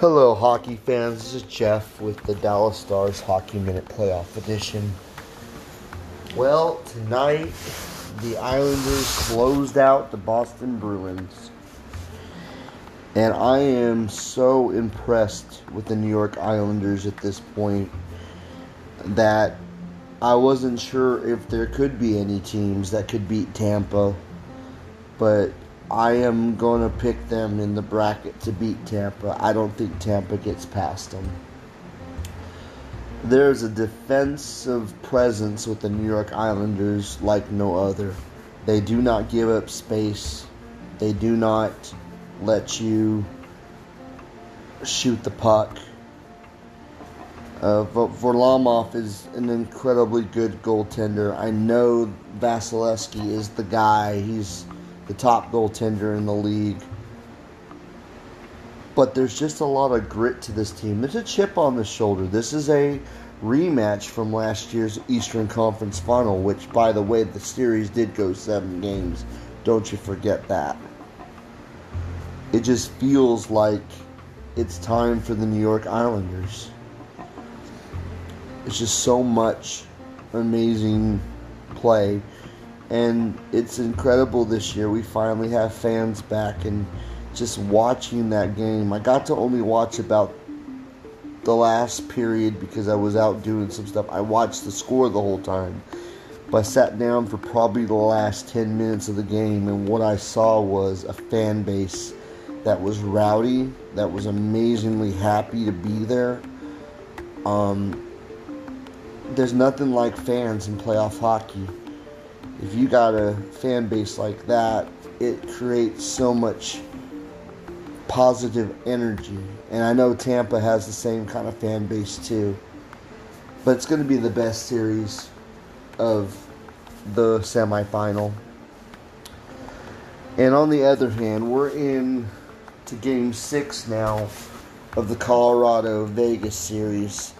Hello, hockey fans. This is Jeff with the Dallas Stars Hockey Minute Playoff Edition. Well, tonight the Islanders closed out the Boston Bruins. And I am so impressed with the New York Islanders at this point that I wasn't sure if there could be any teams that could beat Tampa. But I am going to pick them in the bracket to beat Tampa. I don't think Tampa gets past them. There's a defensive presence with the New York Islanders like no other. They do not give up space. They do not let you shoot the puck. Uh, Varlamov is an incredibly good goaltender. I know Vasilevskiy is the guy. He's the top goaltender in the league. But there's just a lot of grit to this team. There's a chip on the shoulder. This is a rematch from last year's Eastern Conference final, which, by the way, the series did go seven games. Don't you forget that. It just feels like it's time for the New York Islanders. It's just so much amazing play and it's incredible this year. We finally have fans back, and just watching that game, I got to only watch about the last period because I was out doing some stuff. I watched the score the whole time. But I sat down for probably the last 10 minutes of the game, and what I saw was a fan base that was rowdy, that was amazingly happy to be there. Um, there's nothing like fans in playoff hockey if you got a fan base like that, it creates so much positive energy. And I know Tampa has the same kind of fan base too. But it's going to be the best series of the semifinal. And on the other hand, we're in to game six now of the Colorado Vegas series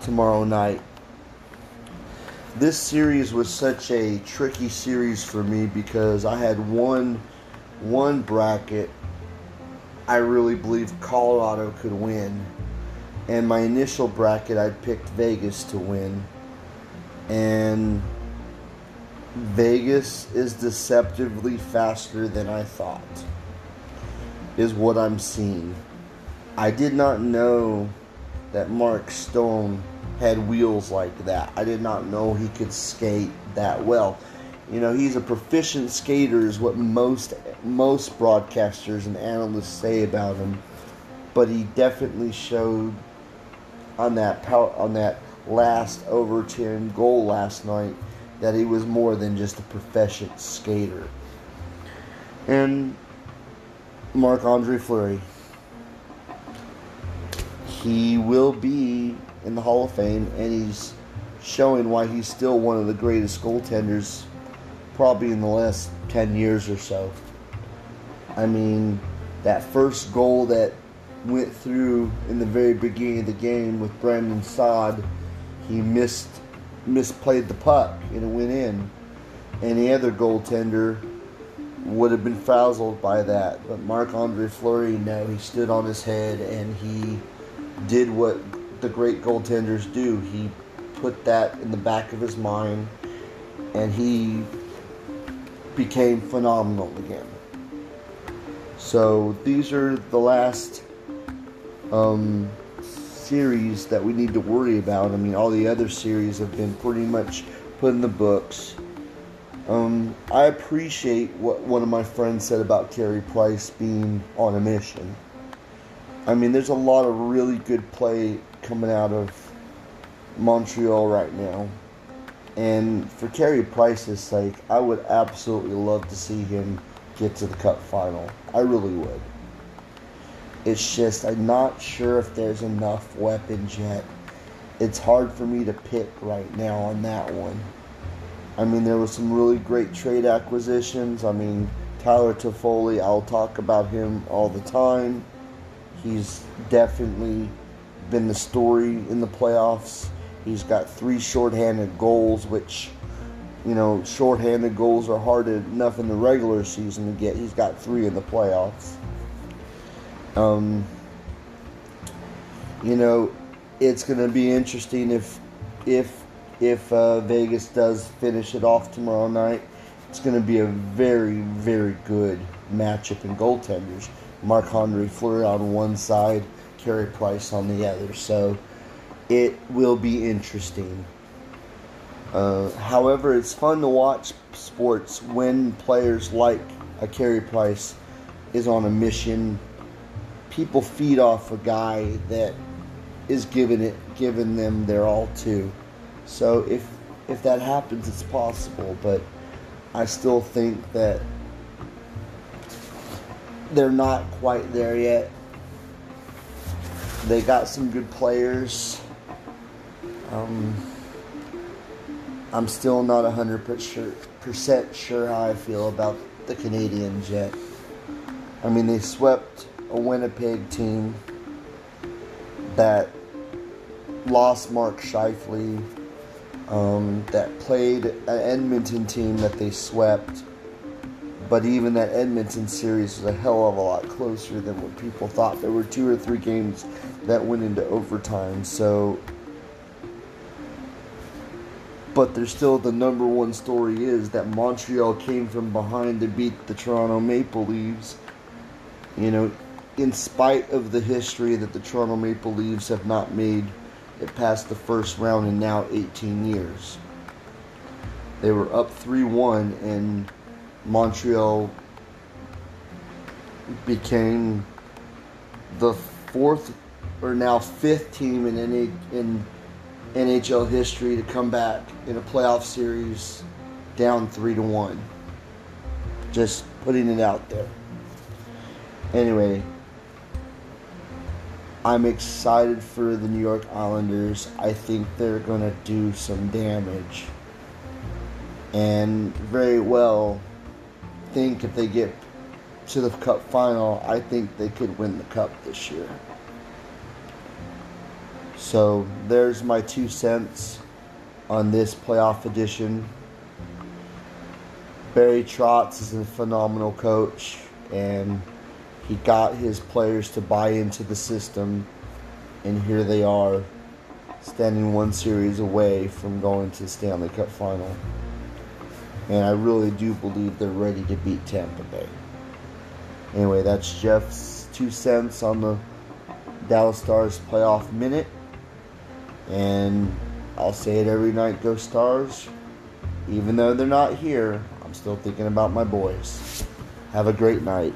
tomorrow night this series was such a tricky series for me because I had one one bracket I really believe Colorado could win. And my initial bracket I picked Vegas to win. And Vegas is deceptively faster than I thought. Is what I'm seeing. I did not know that Mark Stone had wheels like that. I did not know he could skate that well. You know, he's a proficient skater, is what most most broadcasters and analysts say about him. But he definitely showed on that power, on that last Overton goal last night that he was more than just a proficient skater. And Marc Andre Fleury, he will be in the Hall of Fame, and he's showing why he's still one of the greatest goaltenders probably in the last 10 years or so. I mean, that first goal that went through in the very beginning of the game with Brandon Saad, he missed misplayed the puck and it went in. Any other goaltender would have been frazzled by that. But Marc Andre Fleury, no, he stood on his head and he did what the great goaltenders do. He put that in the back of his mind and he became phenomenal again. So these are the last um, series that we need to worry about. I mean, all the other series have been pretty much put in the books. Um, I appreciate what one of my friends said about Carey Price being on a mission. I mean, there's a lot of really good play coming out of Montreal right now. And for Carey Price's sake, I would absolutely love to see him get to the Cup final. I really would. It's just, I'm not sure if there's enough weapons yet. It's hard for me to pick right now on that one. I mean, there were some really great trade acquisitions. I mean, Tyler Toffoli, I'll talk about him all the time. He's definitely been the story in the playoffs. He's got three shorthanded goals, which, you know, shorthanded goals are hard enough in the regular season to get. He's got three in the playoffs. Um, you know, it's going to be interesting if if if uh, Vegas does finish it off tomorrow night. It's going to be a very very good matchup in goaltenders. Marc Andre Fleury on one side, Carey Price on the other. So it will be interesting. Uh, however, it's fun to watch sports when players like a Carey Price is on a mission. People feed off a guy that is giving it, giving them their all too. So if if that happens, it's possible. But I still think that they're not quite there yet. They got some good players. Um, I'm still not 100% sure how I feel about the Canadiens yet. I mean, they swept a Winnipeg team that lost Mark Scheifele, um, that played an Edmonton team that they swept but even that Edmonton series was a hell of a lot closer than what people thought. There were two or three games that went into overtime. So, but there's still the number one story is that Montreal came from behind to beat the Toronto Maple Leafs. You know, in spite of the history that the Toronto Maple Leafs have not made it past the first round in now 18 years. They were up 3 1 and Montreal became the fourth or now fifth team in any in NHL history to come back in a playoff series down three to one. Just putting it out there. Anyway, I'm excited for the New York Islanders. I think they're going to do some damage. And very well think if they get to the cup final, I think they could win the cup this year. So there's my two cents on this playoff edition. Barry Trotz is a phenomenal coach, and he got his players to buy into the system, and here they are, standing one series away from going to the Stanley Cup final and I really do believe they're ready to beat Tampa Bay. Anyway, that's Jeff's two cents on the Dallas Stars playoff minute. And I'll say it every night go Stars. Even though they're not here, I'm still thinking about my boys. Have a great night.